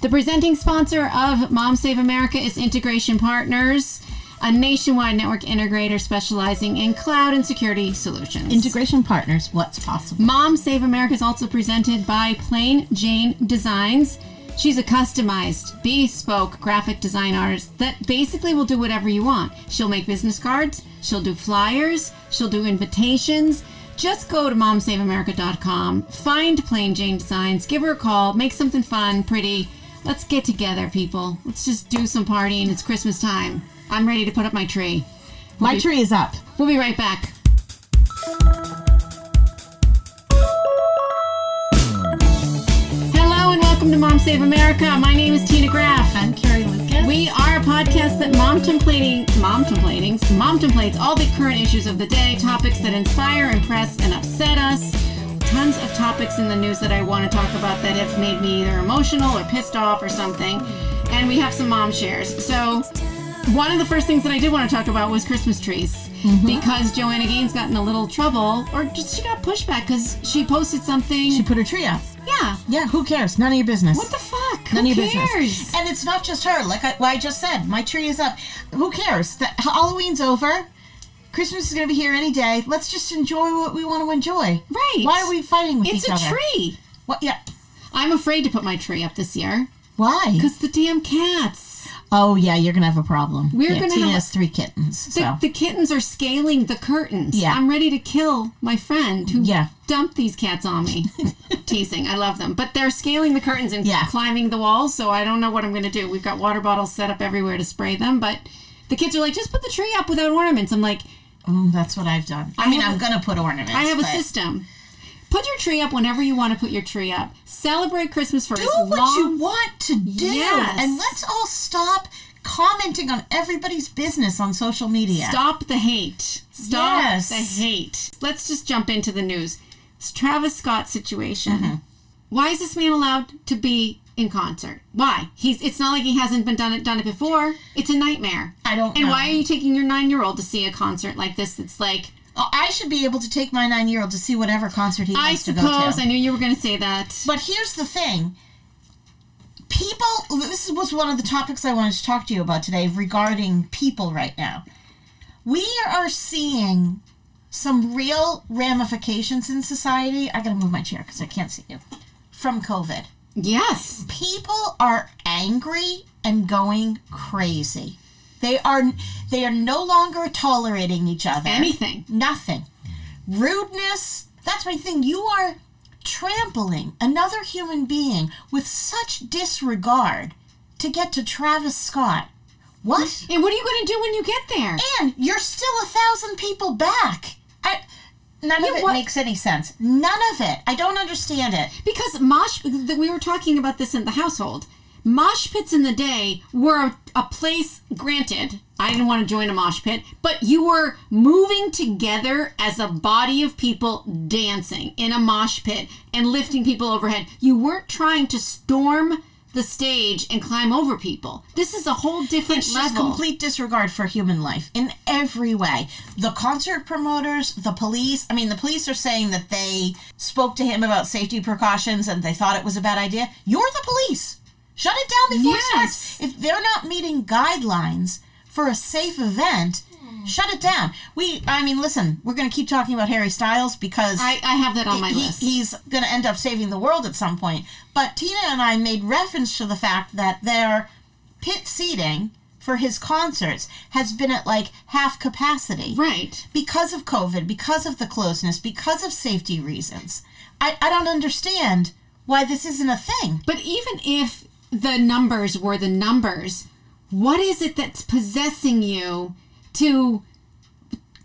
The presenting sponsor of Mom Save America is Integration Partners, a nationwide network integrator specializing in cloud and security solutions. Integration partners, what's possible? Mom Save America is also presented by Plain Jane Designs. She's a customized, bespoke graphic design artist that basically will do whatever you want. She'll make business cards, she'll do flyers, she'll do invitations. Just go to momsaveamerica.com, find Plain Jane Designs, give her a call, make something fun, pretty. Let's get together, people. Let's just do some partying. It's Christmas time. I'm ready to put up my tree. My be- tree is up. We'll be right back. Hello and welcome to Mom Save America. My name is Tina Graff. I'm Carrie Lucas. We are a podcast that mom templating, mom templating, mom templates all the current issues of the day, topics that inspire, impress, and upset us. Tons of topics in the news that I want to talk about that have made me either emotional or pissed off or something. And we have some mom shares. So one of the first things that I did want to talk about was Christmas trees mm-hmm. because Joanna Gaines got in a little trouble, or just she got pushback because she posted something. she put her tree up. yeah. Yeah, who cares? None of your business. What the fuck? None Who of your cares? business. And it's not just her. Like I, well, I just said, my tree is up. Who cares? That Halloween's over. Christmas is going to be here any day. Let's just enjoy what we want to enjoy. Right. Why are we fighting with It's each a tree. What? Yeah. I'm afraid to put my tree up this year Why? because the damn cats. Oh yeah, you're gonna have a problem. We're yeah, gonna Tina have has three kittens. The, So the kittens are scaling the curtains. Yeah. I'm ready to kill my friend who Yeah. dumped these cats on me. Teasing. I love them. But they're scaling the curtains and Yeah. climbing the walls, so I don't know what I'm going to do. We've got water bottles set up everywhere to spray them, but the kids are like, just put the tree up without ornaments. I'm like, oh, that's what I've done. I, I mean, I'm gonna put ornaments. I have a system. Put your tree up whenever you want to put your tree up. Celebrate Christmas for Do as what long you want to do, Yes. and let's all stop commenting on everybody's business on social media. Stop the hate. Stop Yes. the hate. Let's just jump into the news. It's Travis Scott situation. Mm-hmm. Why is this man allowed to be in concert? Why? He's it's not like he hasn't been done it done it before. It's a nightmare. I don't And know. why are you taking your 9-year-old to see a concert like this that's like Oh, I should be able to take my nine-year-old to see whatever concert he I wants to go to. I suppose to. I knew you were going to say that. But here's the thing. People, this was one of the topics I wanted to talk to you about today regarding people right now. We are seeing some real ramifications in society. I gotta move my chair because I can't see you. From COVID. Yes. People are angry and going crazy. They are they are no longer tolerating each other. Anything. Nothing. Rudeness. That's my thing. You are trampling another human being with such disregard to get to Travis Scott. What? And what are you going to do when you get there? And you're still a thousand people back. I, none Yeah, of it what- makes any sense. None of it. I don't understand it. Because mosh, we were talking about this in the household. Mosh pits in the day were a, a place. Granted, I didn't want to join a mosh pit, but you were moving together as a body of people dancing in a mosh pit and lifting people overhead. You weren't trying to storm the stage and climb over people. This is a whole different It's just level. complete disregard for human life in every way. The concert promoters, the police. I mean, the police are saying that they spoke to him about safety precautions and they thought it was a bad idea. You're the police. Shut it down before Yes. it starts. If they're not meeting guidelines for a safe event, shut it down. We, I mean, listen, we're going to keep talking about Harry Styles because I, I have that on my he, list. he's going to end up saving the world at some point. But Tina and I made reference to the fact that their pit seating for his concerts has been at like half capacity right. because of COVID, because of the closeness, because of safety reasons. I, I don't understand why this isn't a thing. But even if the numbers were the numbers, what is it that's possessing you to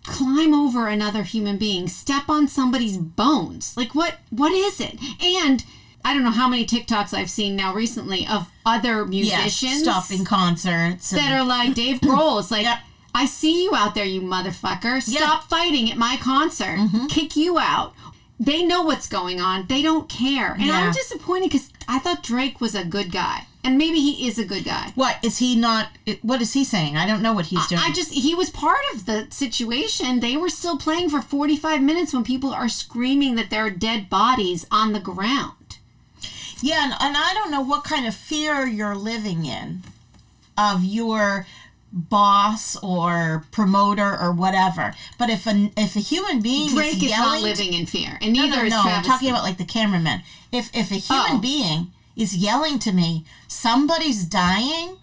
climb over another human being, step on somebody's bones? Like what what is it? And I don't know how many TikToks I've seen now recently of other Yes, musicians stopping concerts. And, that are like Dave Grohl. It's like Yep. I see you out there, you motherfucker. Stop Yeah. fighting at my concert. Mm-hmm. Kick you out. They know what's going on. They don't care. And Yeah. I'm disappointed because I thought Drake was a good guy. And maybe he is a good guy. what is he not? What is he saying? I don't know what he's doing. I just, he was part of the situation. They were still playing for 45 minutes when people are screaming that there are dead bodies on the ground. Yeah, and, and I don't know what kind of fear you're living in of your boss or promoter or whatever. But if a if a human being Drake is is yelling, not living in fear, and no, neither no, is no, I'm talking about like the cameraman. If if a human Oh. being is yelling to me, somebody's dying.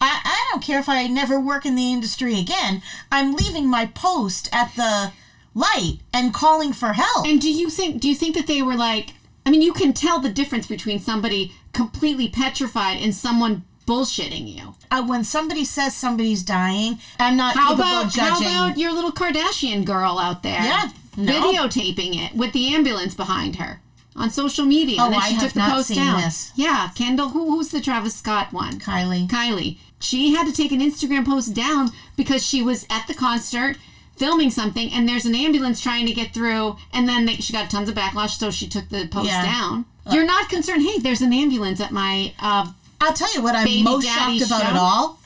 I, I don't care if I never work in the industry again. I'm leaving my post at the light and calling for help. And do you think do you think that they were like I mean you can tell the difference between somebody completely petrified and someone bullshitting you. uh, when somebody says somebody's dying, I'm not How capable about of how about your little Kardashian girl out there? Yeah, no. Videotaping it with the ambulance behind her on social media. Oh, and then I she took the post down. this. Yeah, Kendall, who, who's the Travis Scott one? Kylie. Kylie. She had to take an Instagram post down because she was at the concert filming something and there's an ambulance trying to get through and then they, she got tons of backlash so she took the post Yeah. down. You're not concerned, hey, there's an ambulance at my uh, I'll tell you what I'm most shocked about show? it all.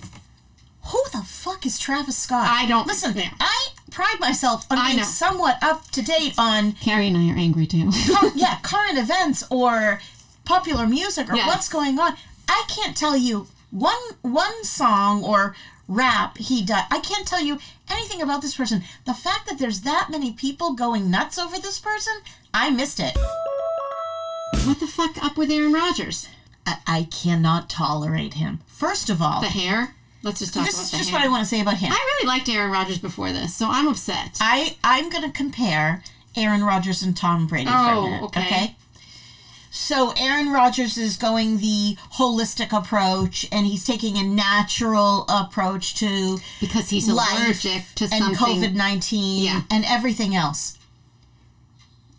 Who the fuck is Travis Scott? I don't- listen. yeah. I pride myself on I being know. somewhat up to date on Carrie and I are angry too. cur- yeah current events or popular music or Yes. what's going on. I can't tell you one one song or rap he does. I can't tell you anything about this person. The fact that there's that many people going nuts over this person, I missed it. what the fuck up with Aaron Rodgers? I, I cannot tolerate him. First of all, The hair? Let's just talk this about is just what I want to say about him. I really liked Aaron Rodgers before this, so I'm upset. I I'm gonna compare Aaron Rodgers and Tom Brady for Oh, a minute. okay. So Aaron Rodgers is going the holistic approach, and he's taking a natural approach to because he's allergic to and something. COVID nineteen Yeah. and everything else.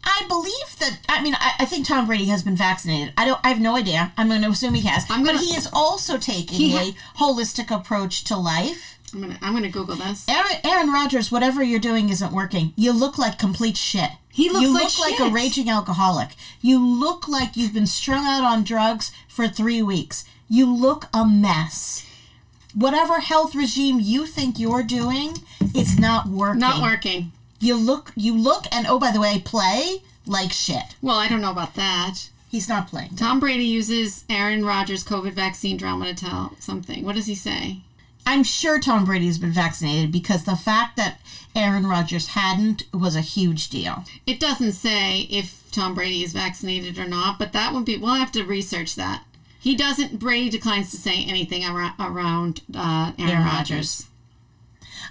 I believe that. I mean, I, I think Tom Brady has been vaccinated. I don't. I have no idea. I'm going to assume he has. I'm gonna- but he is also taking He a holistic approach to life. I'm gonna I'm gonna Google this. Aaron, Aaron Rodgers, whatever you're doing isn't working. You look like complete shit. He looks you like look like a raging alcoholic. You look like you've been strung out on drugs for three weeks. You look a mess. Whatever health regime you think you're doing, it's not working. Not working. You look, you look, and oh by the way, play like shit. Well, I don't know about that. He's not playing. Tom Brady uses Aaron Rodgers' COVID vaccine drama to tell something. What does he say? I'm sure Tom Brady has been vaccinated because the fact that Aaron Rodgers hadn't was a huge deal. It doesn't say if Tom Brady is vaccinated or not, but that would be. We'll have to research that. He doesn't. Brady declines to say anything around, around uh, Aaron, Aaron Rodgers. Rodgers.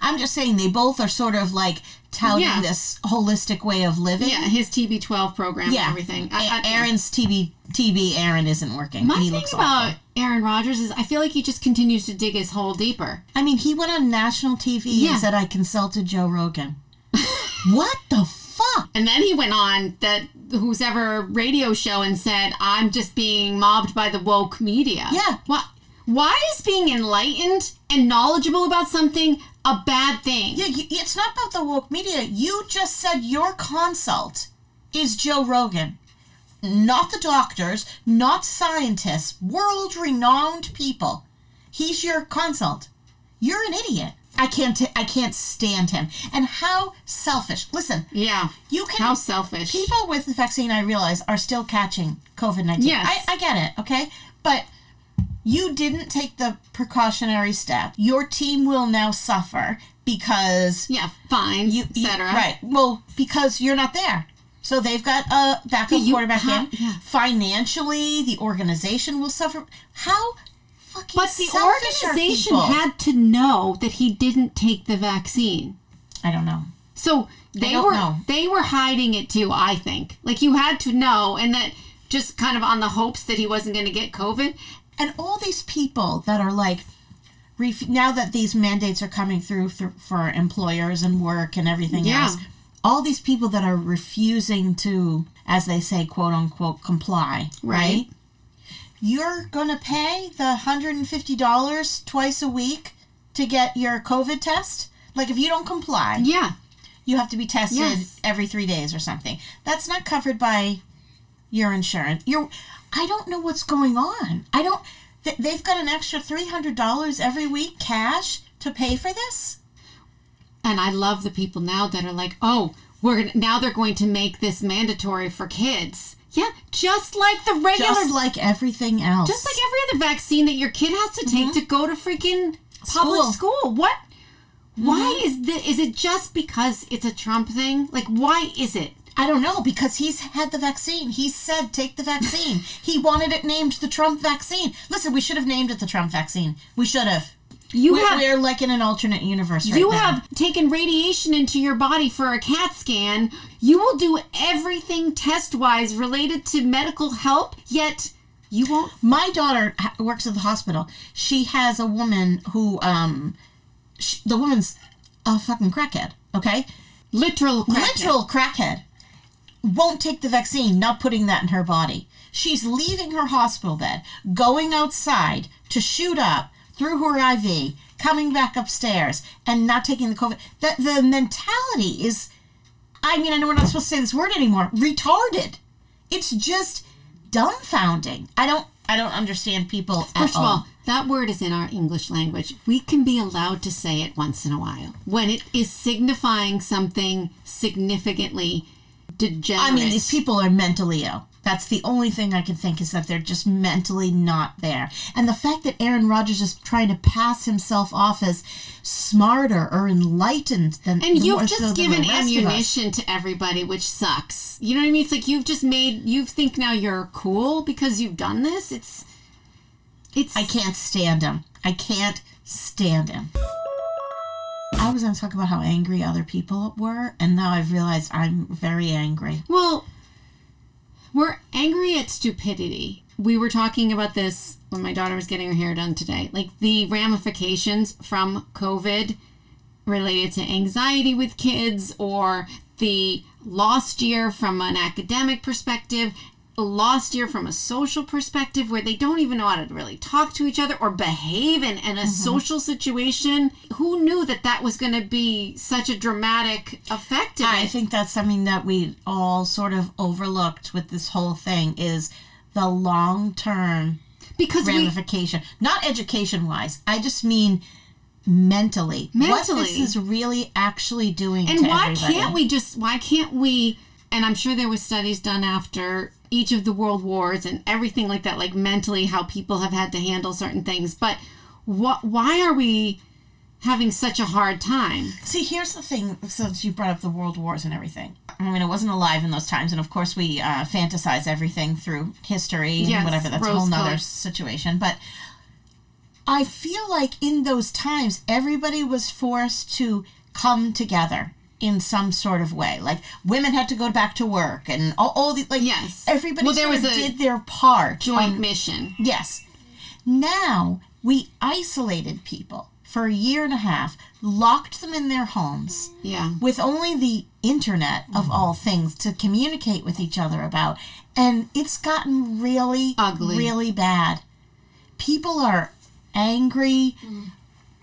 I'm just saying they both are sort of like touting Yeah. this holistic way of living. Yeah, his TB12 program Yeah. and everything. I- Aaron's TB TB Aaron isn't working. My he thing looks about awful. Aaron Rodgers is I feel like he just continues to dig his hole deeper. I mean, he went on national TV Yeah. and said I consulted Joe Rogan. what the fuck? And then he went on that whose ever radio show and said, "I'm just being mobbed by the woke media." Yeah. Why? Why is being enlightened and knowledgeable about something a bad thing? Yeah, you, it's not about the woke media. You just said your consult is Joe Rogan. Not the doctors, not scientists, world renowned people. He's your consult. You're an idiot. I can't t- I can't stand him. And how selfish. Listen, Yeah. you can How selfish. people with the vaccine I realize are still catching COVID-19. Yes. I, I get it, okay? But you didn't take the precautionary step. Your team will now suffer because yeah, fines, etc. right. Well, because you're not there. So they've got a backup Yeah, you- quarterback in. yeah. Financially, the organization will suffer. How fucking But the organization had to know that he didn't take the vaccine. I don't know. So they don't were know. they were hiding it too. I think like you had to know, and that just kind of on the hopes that he wasn't going to get COVID. And all these people that are like ref- now that these mandates are coming through th- for employers and work and everything Yeah. else all these people that are refusing to as they say quote unquote comply right, Right. you're going to pay the $150 twice a week to get your covid test like if you don't comply Yeah, you have to be tested Yes. every three days or something. That's not covered by your insurance. You're, I don't know what's going on. I don't. Th- they've got an extra three hundred dollars every week cash to pay for this. and I love the people now that are like, oh, we're gonna, now they're going to make this mandatory for kids. Yeah, just like the regular, Just like everything else. just like every other vaccine that your kid has to take mm-hmm. to go to freaking public School. school. What? Why mm-hmm. is this? Is it just because it's a Trump thing? Like, why is it? I don't know because he's had the vaccine. He said take the vaccine. he wanted it named the Trump vaccine. Listen, we should have named it the Trump vaccine. We should have. You We're, have we're like in an alternate universe right you now. have taken radiation into your body for a CAT scan. You will do everything test wise related to medical help, yet you won't. My daughter works at the hospital. She has a woman who, um, sh the woman's a fucking crackhead. Okay, Literal crackhead. literal crackhead. Won't take the vaccine, not putting that in her body. She's leaving her hospital bed, going outside to shoot up through her IV, coming back upstairs, and not taking the COVID. That the mentality is, I mean, I know we're not supposed to say this word anymore. Retarded. It's just dumbfounding. I don't, I don't understand people. at First of all, that word is in our English language. We can be allowed to say it once in a while when it is signifying something significantly degenerate. I mean, these people are mentally ill. That's the only thing I can think is that they're just mentally not there. And the fact that Aaron Rodgers is trying to pass himself off as smarter or enlightened than And you've so just than given the rest of us. ammunition to everybody, which sucks. You know what I mean? It's like you've just made you think now you're cool because you've done this. It's it's I can't stand him. I can't stand him. I was going to talk about how angry other people were, and now I've realized I'm very angry. well, we're angry at stupidity. We were talking about this when my daughter was getting her hair done today. Like the ramifications from COVID related to anxiety with kids or the lost year from an academic perspective a lost year from a social perspective where they don't even know how to really talk to each other or behave in, in a mm-hmm. social situation who knew that that was going to be such a dramatic effect I it think that's something that we all sort of overlooked with this whole thing is the long term because we ramification. Not education wise. I just mean mentally. What Mentally. this is really actually doing and why everybody. can't we just why can't we and i'm sure there was studies done after each of the world wars and everything like that like mentally how people have had to handle certain things but what why are we having such a hard time See, here's the thing. Since you brought up the world wars and everything, I mean, I wasn't alive in those times, and of course, we uh, fantasize everything through history and whatever. That's a whole nother situation. But I feel like in those times, everybody was forced to come together in some sort of way. Like women had to go back to work, and all, all the like. Yes. everybody Well, there was a did their part. joint on- mission Yes. Now we isolated people for a year and a half, locked them in their homes yeah with only the internet of mm-hmm. all things to communicate with each other about. And it's gotten really Ugly. really bad. People are angry, mm-hmm.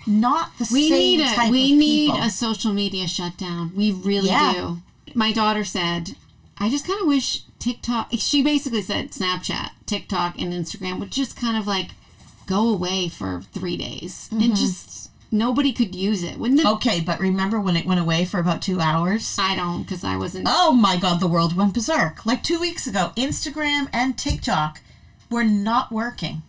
Not the we same need a type we of need people. a social media shutdown we really Yeah. do my daughter said i just kind of wish tiktok she basically said snapchat tiktok and instagram would just kind of like go away for three days Mm-hmm. and just nobody could use it wouldn't it Okay, but remember when it went away for about two hours? i don't because i wasn't Oh my god, the world went berserk. Like two weeks ago, Instagram and TikTok were not working.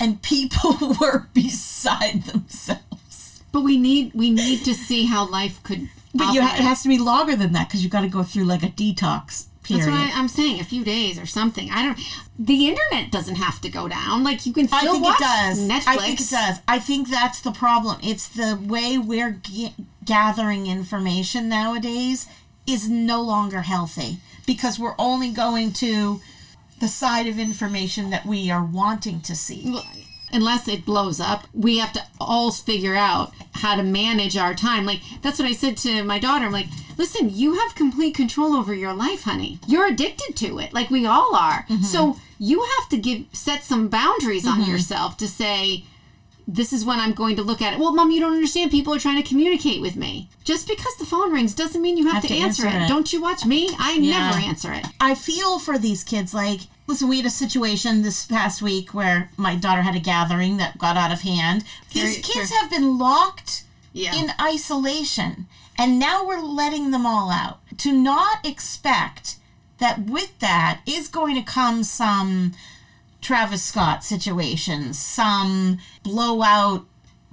And people were beside themselves. but we need we need to see how life could But you ha- it has to be longer than that because you've got to go through like a detox period. That's what I, I'm saying. A few days or something. I don't. The internet doesn't have to go down. Like you can still I think watch it does. Netflix. I think it does. I think that's the problem. It's the way we're g- gathering information nowadays is no longer healthy because we're only going to the side of information that we are wanting to see. Unless it blows up, we have to all figure out how to manage our time. Like that's what I said to my daughter. I'm like, listen, you have complete control over your life, honey. You're addicted to it, like we all are. Mm-hmm. So you have to give set some boundaries on yourself to say, this is when I'm going to look at it. Well, mom, you don't understand. People are trying to communicate with me. Just because the phone rings doesn't mean you have, to, answer, it. Don't you watch me? I Yeah. never answer it. I feel for these kids. Like, listen, we had a situation this past week where my daughter had a gathering that got out of hand. These Very kids true. have been locked Yeah. in isolation, and now we're letting them all out. To not expect that with that is going to come some Travis Scott situations, some blowout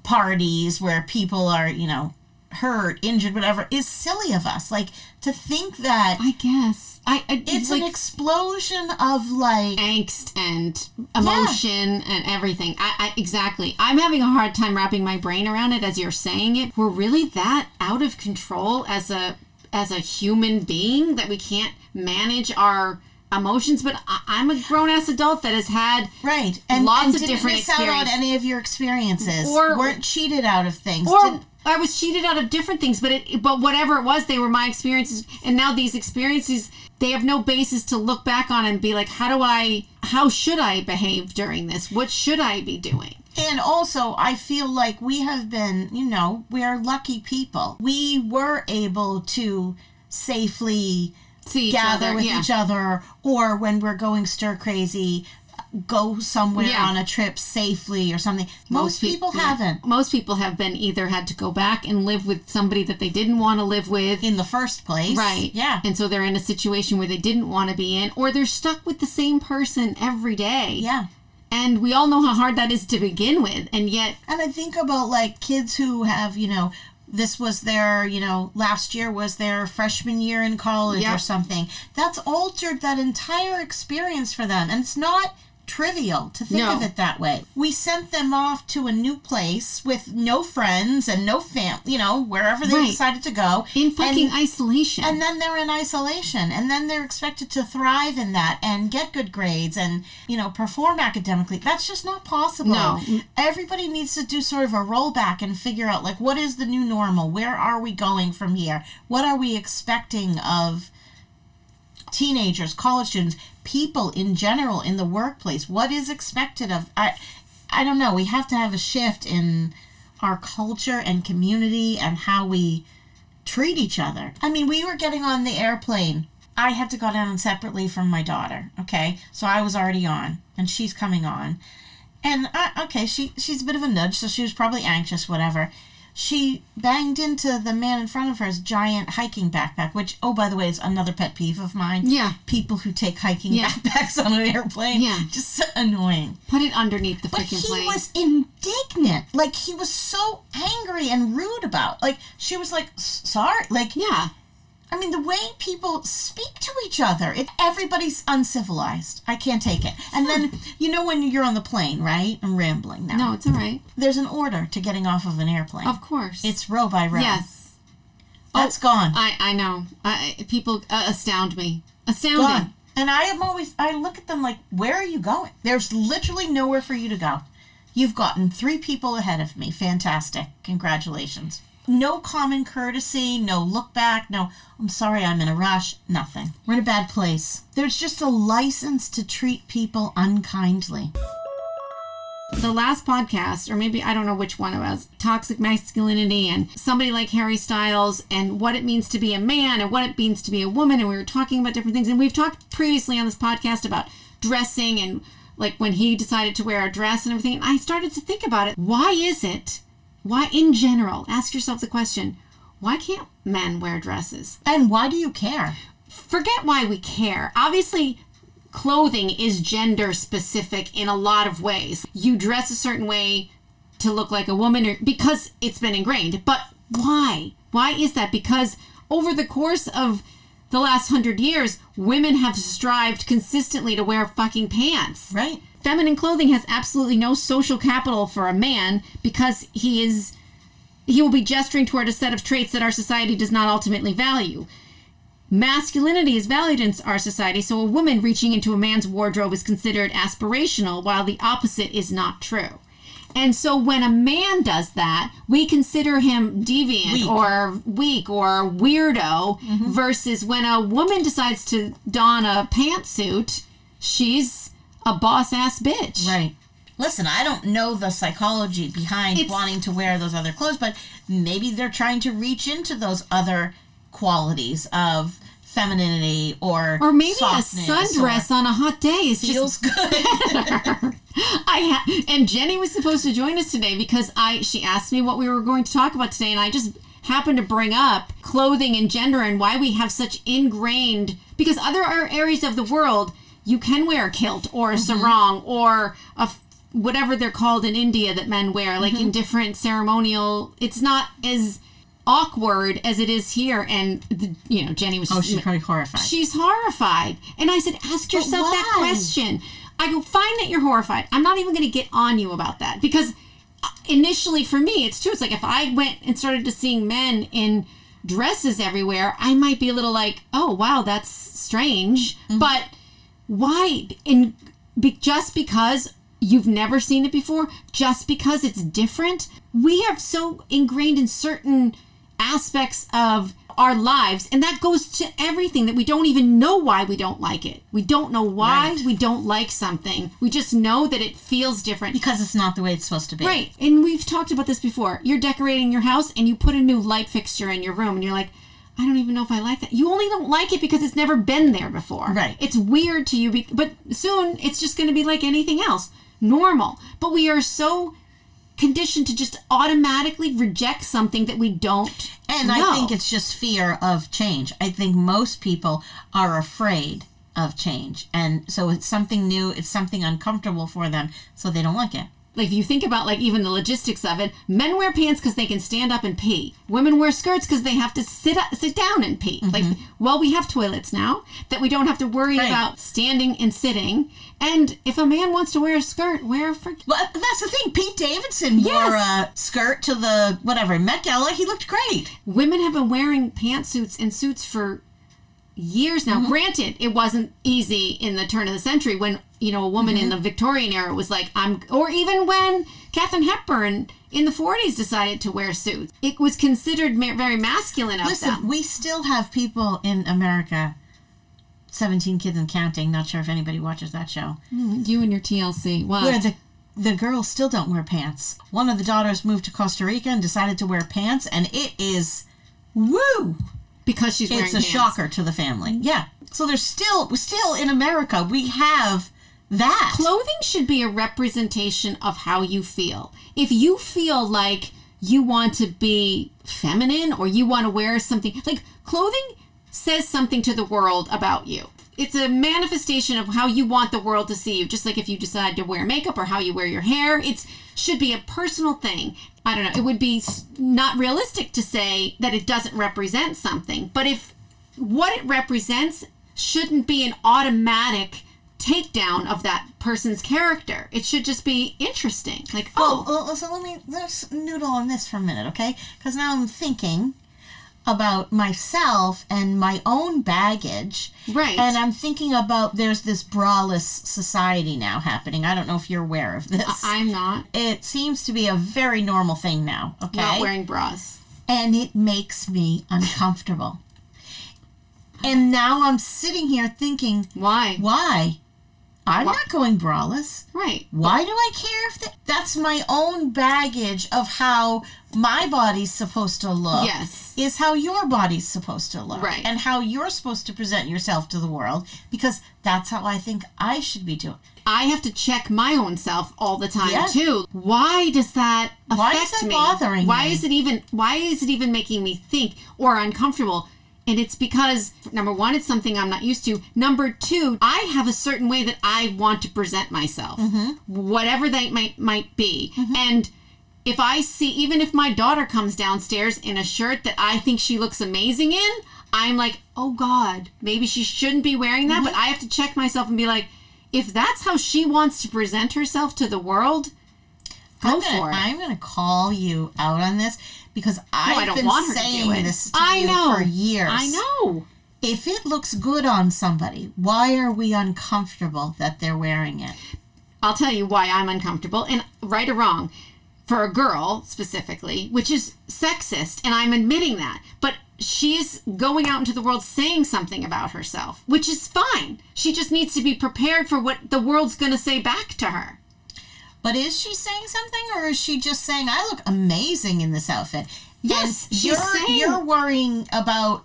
parties where people are, you know, hurt, injured, whatever, is silly of us. Like to think that I guess I, I it's like an explosion of like angst and emotion and everything. I, I exactly. I'm having a hard time wrapping my brain around it as you're saying it. We're really that out of control as a as a human being that we can't manage our emotions. But I, I'm a grown ass adult that has had right and Lots and of didn't different miss out on any of your experiences Or- weren't cheated out of things. or didn't- I was cheated out of different things, but it, but whatever it was, they were my experiences, and now these experiences, they have no basis to look back on and be like, how do I, how should I behave during this? What should I be doing? And also, I feel like we have been, you know, we're lucky people. We were able to safely gather other, with yeah. each other, or when we're going stir crazy, go somewhere Yeah. on a trip safely or something. Most, pe- people haven't Most people have been either had to go back and live with somebody that they didn't want to live with. in the first place. Right. Yeah. And so they're in a situation where they didn't want to be in, or they're stuck with the same person every day. Yeah. And we all know how hard that is to begin with. And yet, And I think about like kids who have, you know, this was their, you know, last year was their freshman year in college or something. That's altered that entire experience for them. And it's not trivial to think No. of it that way. We sent them off to a new place with no friends and no fam, you know, wherever they Right. decided to go. in fucking and, isolation. and then they're in isolation and then they're expected to thrive in that and get good grades and you know perform academically that's just not possible No. everybody needs to do sort of a rollback and figure out like what is the new normal where are we going from here what are we expecting of teenagers college students people in general in the workplace what is expected of i i don't know we have to have a shift in our culture and community and how we treat each other. I mean, we were getting on the airplane. I had to go down separately from my daughter. Okay, so I was already on, and she's coming on, and I, okay, she she's a bit of a nudge, so she was probably anxious, whatever. She banged into the man in front of her's giant hiking backpack, which, oh, by the way, is another pet peeve of mine. Yeah. People who take hiking Yeah. backpacks on an airplane. Yeah. Just so annoying. Put it underneath the But freaking he plane. was indignant. Like he was so angry and rude about. Like she was like, "Sorry." Like yeah. I mean, the way people speak to each other, it everybody's uncivilized. I can't take it. And then you know when you're on the plane, right? I'm rambling now. No, it's all right. There's an order to getting off of an airplane. Of course. It's row by row. yes. That's gone. I I know. I, people uh, astound me. Astounding. gone. And I am always I look at them like, where are you going? There's literally nowhere for you to go. You've gotten three people ahead of me. Fantastic. Congratulations. No common courtesy, no look back, no, I'm sorry, I'm in a rush, nothing. We're in a bad place. There's just a license to treat people unkindly. the last podcast, or maybe I don't know which one it was, toxic masculinity and somebody like Harry Styles and what it means to be a man and what it means to be a woman. And we were talking about different things. And we've talked previously on this podcast about dressing and like when he decided to wear a dress and everything. And I started to think about it. Why is it, why in general, ask yourself the question, why can't men wear dresses? And why do you care? forget why we care. Obviously, clothing is gender specific in a lot of ways. You dress a certain way to look like a woman or because it's been ingrained. But why? Why is that? Because over the course of the last hundred years, women have strived consistently to wear fucking pants. Right? Feminine clothing has absolutely no social capital for a man because he is he will be gesturing toward a set of traits that our society does not ultimately value. Masculinity is valued in our society, so a woman reaching into a man's wardrobe is considered aspirational, while the opposite is not true. And so when a man does that, we consider him deviant Weak. or weak or weirdo, mm-hmm. versus when a woman decides to don a pantsuit, she's a boss ass bitch. Right. Listen, I don't know the psychology behind It's- wanting to wear those other clothes, but maybe they're trying to reach into those other qualities of femininity or Or maybe a sundress on a hot day is or just feels good. I ha- and Jenny was supposed to join us today because I she asked me what we were going to talk about today, and I just happened to bring up clothing and gender and why we have such ingrained because other areas of the world you can wear a kilt or a Mm-hmm. sarong or a whatever they're called in India that men wear like Mm-hmm. in different ceremonial it's not as awkward as it is here and the, you know Jenny was Oh, she's probably horrified. She's horrified. And I said, ask yourself that question. I go, find that you're horrified. I'm not even going to get on you about that because uh, initially for me, it's true. It's like if I went and started to seeing men in dresses everywhere, I might be a little like, oh, wow, that's strange. Mm-hmm. But why? In be, just because you've never seen it before, just because it's different, we have so ingrained in certain aspects of our lives and that goes to everything that we don't even know why we don't like it. We don't know why Right. we don't like something. We just know that it feels different. Because it's not the way it's supposed to be. right. And we've talked about this before. You're decorating your house and you put a new light fixture in your room and you're like i don't even know if i like that you only don't like it because it's never been there before Right. it's weird to you be- but soon it's just going to be like anything else normal but we are so conditioned to just automatically reject something that we don't And know. I think it's just fear of change. I think most people are afraid of change. And so it's something new, it's something uncomfortable for them, so they don't like it. Like if you think about like even the logistics of it men wear pants because they can stand up and pee women wear skirts because they have to sit up, sit down and pee like mm-hmm. well we have toilets now that we don't have to worry Right. about standing and sitting and if a man wants to wear a skirt wear a fr- Well, that's the thing. Pete Davidson wore a skirt to the whatever Met Gala. He looked great. women have been wearing pantsuits and suits for years now. Mm-hmm. Granted, it wasn't easy in the turn of the century when you know a woman in mm-hmm. the Victorian era was like, "I'm," or even when Katharine Hepburn in the 40s decided to wear suits. It was considered ma- very masculine of Listen, them. we still have people in America. 17 kids and counting. Not sure if anybody watches that show. Mm, you and your TLC. Where the the girls still don't wear pants. One of the daughters moved to Costa Rica and decided to wear pants, and it is woo. Because she's wearing It's a pants. shocker to the family. Yeah. So there's still still in America we have that. Clothing should be a representation of how you feel. If you feel like you want to be feminine or you want to wear something, like clothing says something to the world about you. It's a manifestation of how you want the world to see you. Just like if you decide to wear makeup or how you wear your hair, it's should be a personal thing. I don't know. It would be not realistic to say that it doesn't represent something. But if what it represents shouldn't be an automatic takedown of that person's character. It should just be interesting. Like, Well, oh, well, so let me let's noodle on this for a minute, okay? Because now I'm thinking about myself and my own baggage. right. And I'm thinking about there's this braless society now happening. I don't know if you're aware of this. I'm not it seems to be a very normal thing now, okay? not wearing bras. and it makes me uncomfortable. And now I'm sitting here thinking, Why? why? I'm not going braless. Right. Why do I care if that, that's my own baggage of how my body's supposed to look? Yes. Is how your body's supposed to look. Right. And how you're supposed to present yourself to the world because that's how I think I should be doing. I have to check my own self all the time Yeah. too. Why does that affect Why is that me? bothering why me? is it even why is it even making me think or uncomfortable? And it's because number one, it's something I'm not used to. Number two, I have a certain way that I want to present myself, Mm-hmm. whatever that might might be. And if I see, even if my daughter comes downstairs in a shirt that I think she looks amazing in, I'm like, oh God, maybe she shouldn't be wearing that. But Mm-hmm. I have to check myself and be like, if that's how she wants to present herself to the world, go I'm gonna, for it. I'm going to call you out on this because I've I don't been want her to saying do this to I you know. for years. I know. If it looks good on somebody, why are we uncomfortable that they're wearing it? I'll tell you why I'm uncomfortable, and right or wrong, for a girl specifically, which is sexist, and I'm admitting that. But she is going out into the world saying something about herself, which is fine. She just needs to be prepared for what the world's going to say back to her. But is she saying something, or is she just saying, "I look amazing in this outfit"? Yes, And she's you're saying- you're worrying about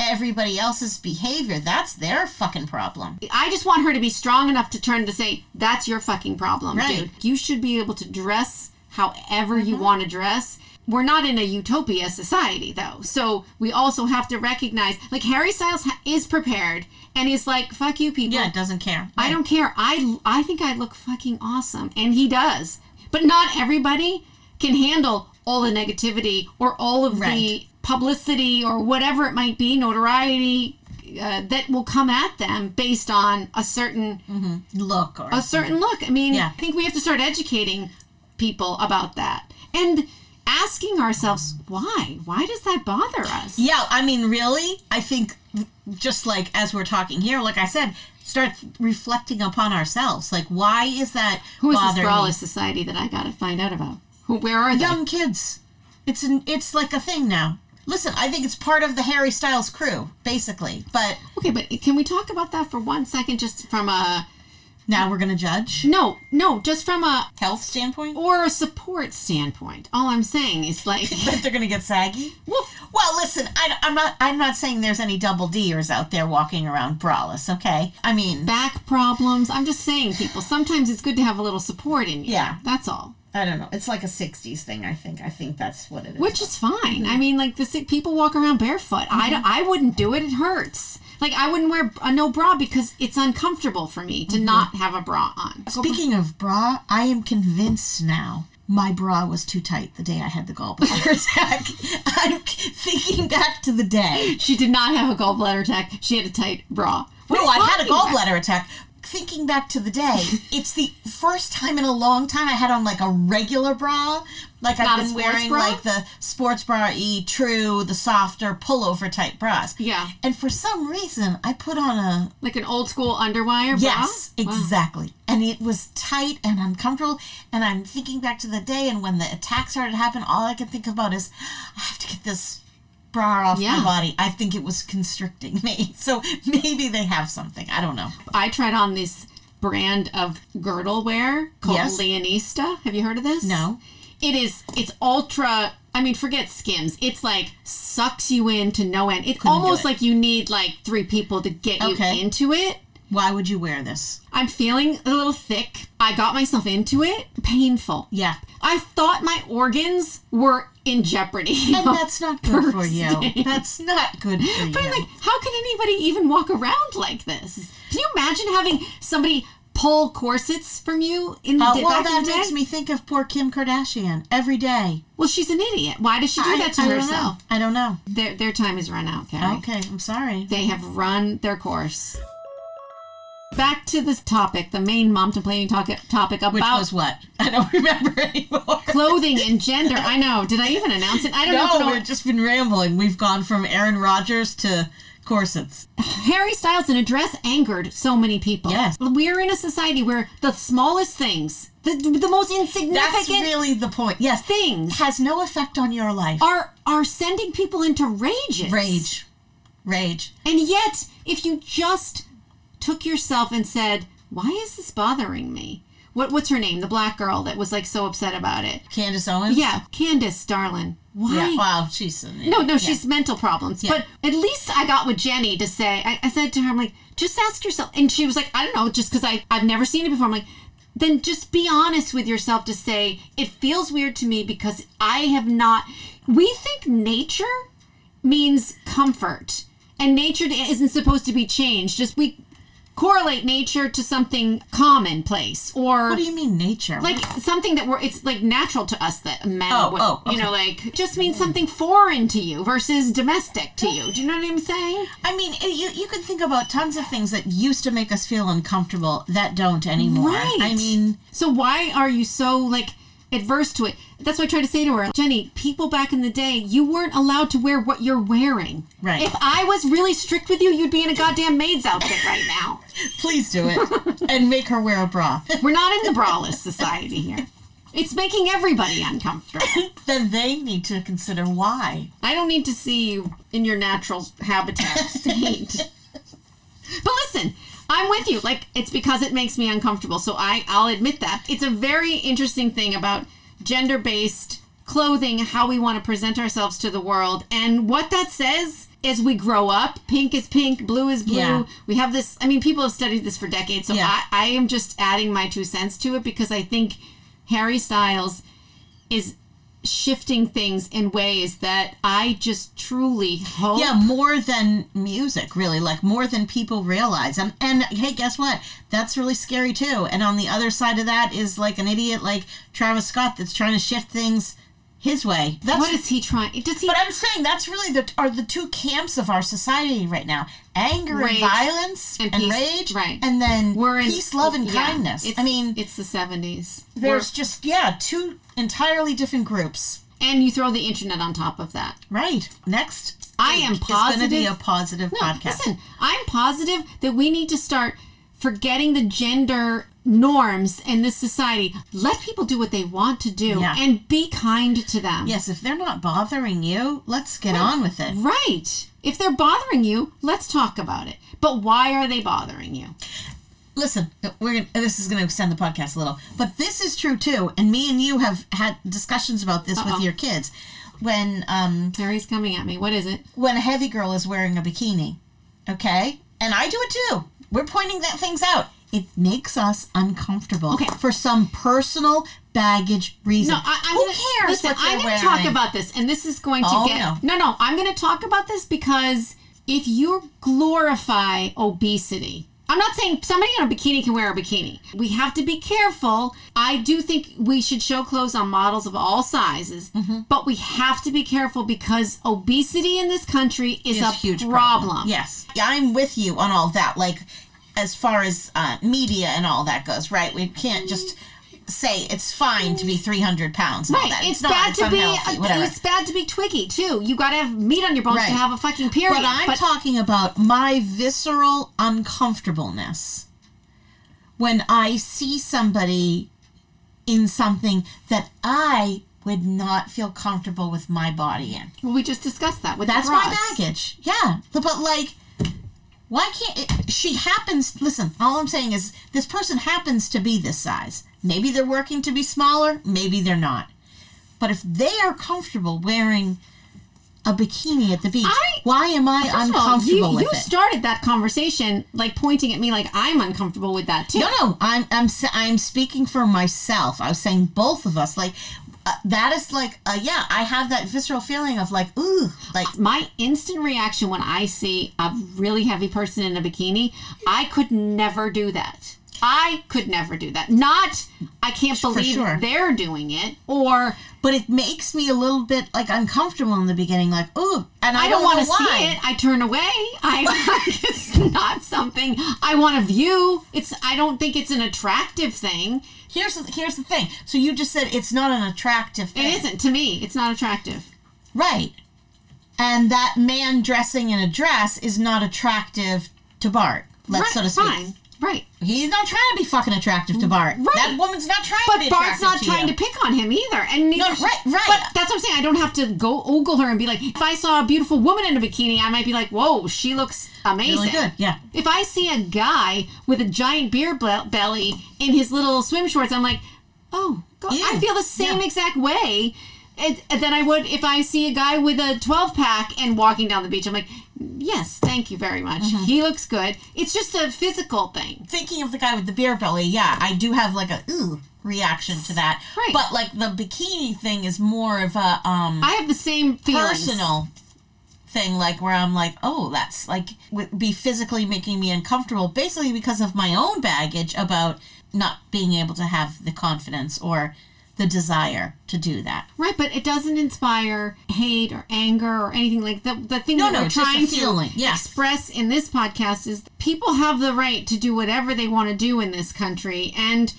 everybody else's behavior. That's their fucking problem. I just want her to be strong enough to turn to say, "That's your fucking problem, Right. dude. You should be able to dress however you mm-hmm. want to dress." We're not in a utopia society though. So we also have to recognize like Harry Styles ha- is prepared and he's like fuck you people. Yeah, doesn't care. I don't care. I I think I look fucking awesome and he does. But not everybody can handle all the negativity or all of the publicity or whatever it might be, notoriety uh, that will come at them based on a certain look or a certain look. I mean, Yeah. I think we have to start educating people about that and asking ourselves why. Why does that bother us? Yeah, I mean, really, I think just like as we're talking here, like I said, start reflecting upon ourselves. Like, why is that Who is this me? society that I got to find out about? Who, where are they? young kids? It's an it's like a thing now. Listen, I think it's part of the Harry Styles crew, basically. But Okay, but can we talk about that for one second, just from a now we're gonna judge no, no, just from a health standpoint. or a support standpoint. All I'm saying is like, But they're gonna get saggy. well, Well, listen, I, I'm not. I'm not saying there's any double D'ers out there walking around braless. Okay, I mean, back problems. I'm just saying, people. Sometimes it's good to have a little support in you. Yeah. that's all. I don't know. It's like a '60s thing. I think. I think that's what it is. which is fine. Mm-hmm. I mean, like the sick people walk around barefoot. I, don't- I wouldn't do it. It hurts. Like I wouldn't wear a no bra because it's uncomfortable for me Mm-hmm. to not have a bra on. Speaking of bra, I am convinced now my bra was too tight the day I had the gallbladder attack. I'm thinking back to the day. She did not have a gallbladder attack. She had a tight bra. What No, I had a talking about? gallbladder attack. Thinking back to the day, it's the first time in a long time I had on like a regular bra. Like Not I've been wearing bra? like the sports bra E True, the softer pullover type bras. Yeah. And for some reason I put on a Like an old school underwire bra. Yes, Wow. exactly. And it was tight and uncomfortable. And I'm thinking back to the day and when the attack started to happen, all I could think about is I have to get this bra off Yeah. my body. I think it was constricting me. So maybe they have something. I don't know. I tried on this brand of girdle wear called Yes. Leonisa. Have you heard of this? No. It is. It's ultra. I mean, forget Skims. It's like sucks you in to no end. It's do almost it. like you need like three people to get Okay. you into it. Why would you wear this? I'm feeling a little thick. I got myself into it. Painful. Yeah. I thought my organs were in jeopardy. And that's not good for you. That's not good for you. But I'm like, how can anybody even walk around like this? Can you imagine having somebody pull corsets from you in the Uh, day, well, that the makes me think of poor Kim Kardashian every day. Well, she's an idiot. Why does she do I, that to I don't herself? I don't know. Their their time is run out, Carrie. Okay, I'm sorry. They have run their course. Back to this topic, the main mom complaining talk, topic up Which about was what? I don't remember anymore. clothing and gender. I know. Did I even announce it? I don't know. No, we've just been rambling. We've gone from Aaron Rodgers to corsets. Harry Styles in a dress angered so many people. Yes. We're in a society where the smallest things, the, the most insignificant That's really the point. Yes. things Has no effect on your life. are are sending people into rages. Rage. Rage. And yet, if you just took yourself and said, "Why is this bothering me?" What what's her name? The black girl that was like so upset about it. Candace Owens? Yeah, Candace, darling. Why? Yeah. Wow, she's. No, no, she's mental problems. Yeah. But at least I got with Jenny to say, I, I said to her, I'm like, just ask yourself. And she was like, I don't know, just because I I've never seen it before. I'm like, then just be honest with yourself to say, it feels weird to me because I have not. We think nature means comfort, and nature isn't supposed to be changed. Just we correlate nature to something commonplace or What do you mean, nature? like something that we're it's like natural to us that men Oh, would, oh, you know like just means something foreign to you versus domestic to you do you know what i'm saying I mean, you you can think about tons of things that used to make us feel uncomfortable that don't anymore. Right. I mean, so why are you so like adverse to it that's what i tried to say to her jenny people back in the day you weren't allowed to wear what you're wearing Right. if i was really strict with you you'd be in a goddamn maid's outfit right now please do it and make her wear a bra. we're not in the braless society here it's making everybody uncomfortable then they need to consider why. I don't need to see you in your natural habitat state. but listen, I'm with you. Like it's because it makes me uncomfortable. So I I'll admit that. It's a very interesting thing about gender-based clothing, how we want to present ourselves to the world, and what that says as we grow up. Pink is pink, blue is blue. Yeah. We have this I mean people have studied this for decades. So Yeah. I, I am just adding my two cents to it because I think Harry Styles is shifting things in ways that I just truly hope. Yeah, more than music, really. Like more than people realize. And and hey, guess what? That's really scary too. And on the other side of that is like an idiot like Travis Scott that's trying to shift things his way. That's What is he trying? Does he? but I'm saying that's really the are the two camps of our society right now: anger Rage and violence and and, peace, rage, right. and then We're in peace, love, and yeah, kindness. I mean, it's the seventies. there's just yeah, two entirely different groups. and you throw the internet on top of that. Right. Next, I am positive. It's going to be a positive No, podcast. listen, I'm positive that we need to start forgetting the gender norms in this society. Let people do what they want to do Yeah. and be kind to them. Yes, if they're not bothering you, let's get on with it. Right. If they're bothering you, let's talk about it. But why are they bothering you? Listen, we're gonna, this is going to extend the podcast a little, but this is true too. And me and you have had discussions about this Uh-oh. with your kids. When um Harry's coming at me. What is it? when a heavy girl is wearing a bikini, okay, and I do it too. We're pointing that things out. It makes us uncomfortable. Okay. For some personal baggage reason. No, I, I'm Who gonna, cares Listen, I'm going to talk about this, and this is going to Oh, get no. no, no. I'm going to talk about this because if you glorify obesity, I'm not saying somebody in a bikini can wear a bikini. We have to be careful. I do think we should show clothes on models of all sizes, Mm-hmm. but we have to be careful because obesity in this country is, It's a huge problem. Yes, I'm with you on all that. Like, as far as uh, media and all that goes, right? We can't just say it's fine to be 300 pounds. Right, that. it's, not. bad It's to unhealthy, be. whatever. It's bad to be twiggy too. You got to have meat on your bones Right. to have a fucking period. But I'm talking about my visceral uncomfortableness when I see somebody in something that I would not feel comfortable with my body in. well, we just discussed that with That's my baggage. Yeah. But like why can't it, she happens listen, all I'm saying is this person happens to be this size. Maybe they're working to be smaller, maybe they're not. But if they are comfortable wearing a bikini at the beach, I- why am I of all, uncomfortable you, you started that conversation like pointing at me like I'm uncomfortable with that too. No, no, I'm I'm I'm speaking for myself. I was saying both of us. Like uh, that is like, uh, yeah, I have that visceral feeling of like, ooh, like My instant reaction when I see a really heavy person in a bikini, I could never do that. I could never do that. Not, I can't believe sure. they're doing it, or but it makes me a little bit like uncomfortable in the beginning. Like, ooh, and I, I don't want want to see it. I turn away. I it's not something I want to view. It's I don't think it's an attractive thing. Here's the, here's the thing. So you just said it's not an attractive thing, It isn't to me. It's not attractive. right? And that man dressing in a dress is not attractive to Bart. Let's right, so to speak. fine. Right. He's not trying to be fucking attractive to Bart. Right. That woman's not trying to But be Bart's not to trying you. to pick on him either. And neither No, right, right. But that's what I'm saying. I don't have to go ogle her and be like, if I saw a beautiful woman in a bikini, I might be like, whoa, she looks amazing. Really good, yeah. If I see a guy with a giant beer be- belly in his little swim shorts, I'm like, oh, go- I feel the same Yeah. exact way. And, and then I would if I see a guy with a 12 pack and walking down the beach. I'm like, yes, thank you very much. Mm-hmm. He looks good. It's just a physical thing. thinking of the guy with the beer belly, yeah, I do have like a ooh reaction to that. Right. But like the bikini thing is more of a um I have the same feelings. personal thing, like where I'm like, oh, that's like would be physically making me uncomfortable, basically because of my own baggage about not being able to have the confidence or the desire to do that. Right, but it doesn't inspire hate or anger or anything like that. The thing No, that no, we're it's just a trying to yes. express in this podcast is people have the right to do whatever they want to do in this country, and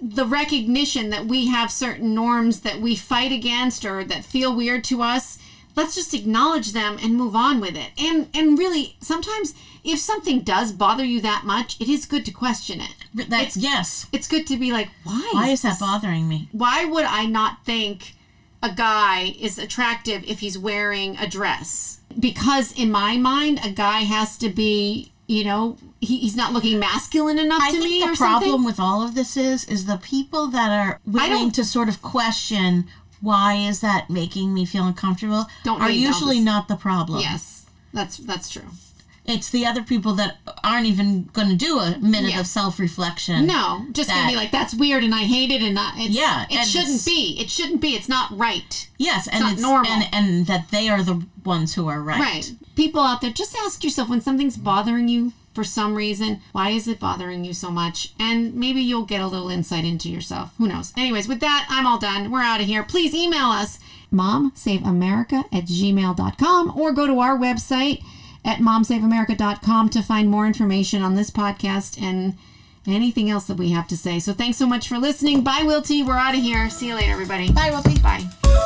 the recognition that we have certain norms that we fight against or that feel weird to us. Let's just acknowledge them and move on with it. And and really, sometimes if something does bother you that much, it is good to question it. That's yes. It's good to be like, why? Why is this that bothering me? why would I not think a guy is attractive if he's wearing a dress? Because in my mind, a guy has to be, you know, he, he's not looking masculine enough I to think me the problem something. with all of this is is the people that are willing to sort of question why is that making me feel uncomfortable Don't are usually not the problem. Yes, that's that's true. It's the other people that aren't even going to do a minute Yeah. of self reflection. No, just gonna be like that's weird and I hate it and not. It's, Yeah, it shouldn't it's- be. It shouldn't be. It's not right. Yes, and not it's normal. and and that they are the ones who are right. Right. People out there, just ask yourself when something's bothering you for some reason, why is it bothering you so much? And maybe you'll get a little insight into yourself. Who knows? Anyways, with that, I'm all done. We're out of here. Please email us, momsaveamerica at gmail.com, or go to our website at momsaveamerica.com to find more information on this podcast and anything else that we have to say. So thanks so much for listening. Bye, Wilty. We're out of here. See you later, everybody. Bye, Wilty. Bye.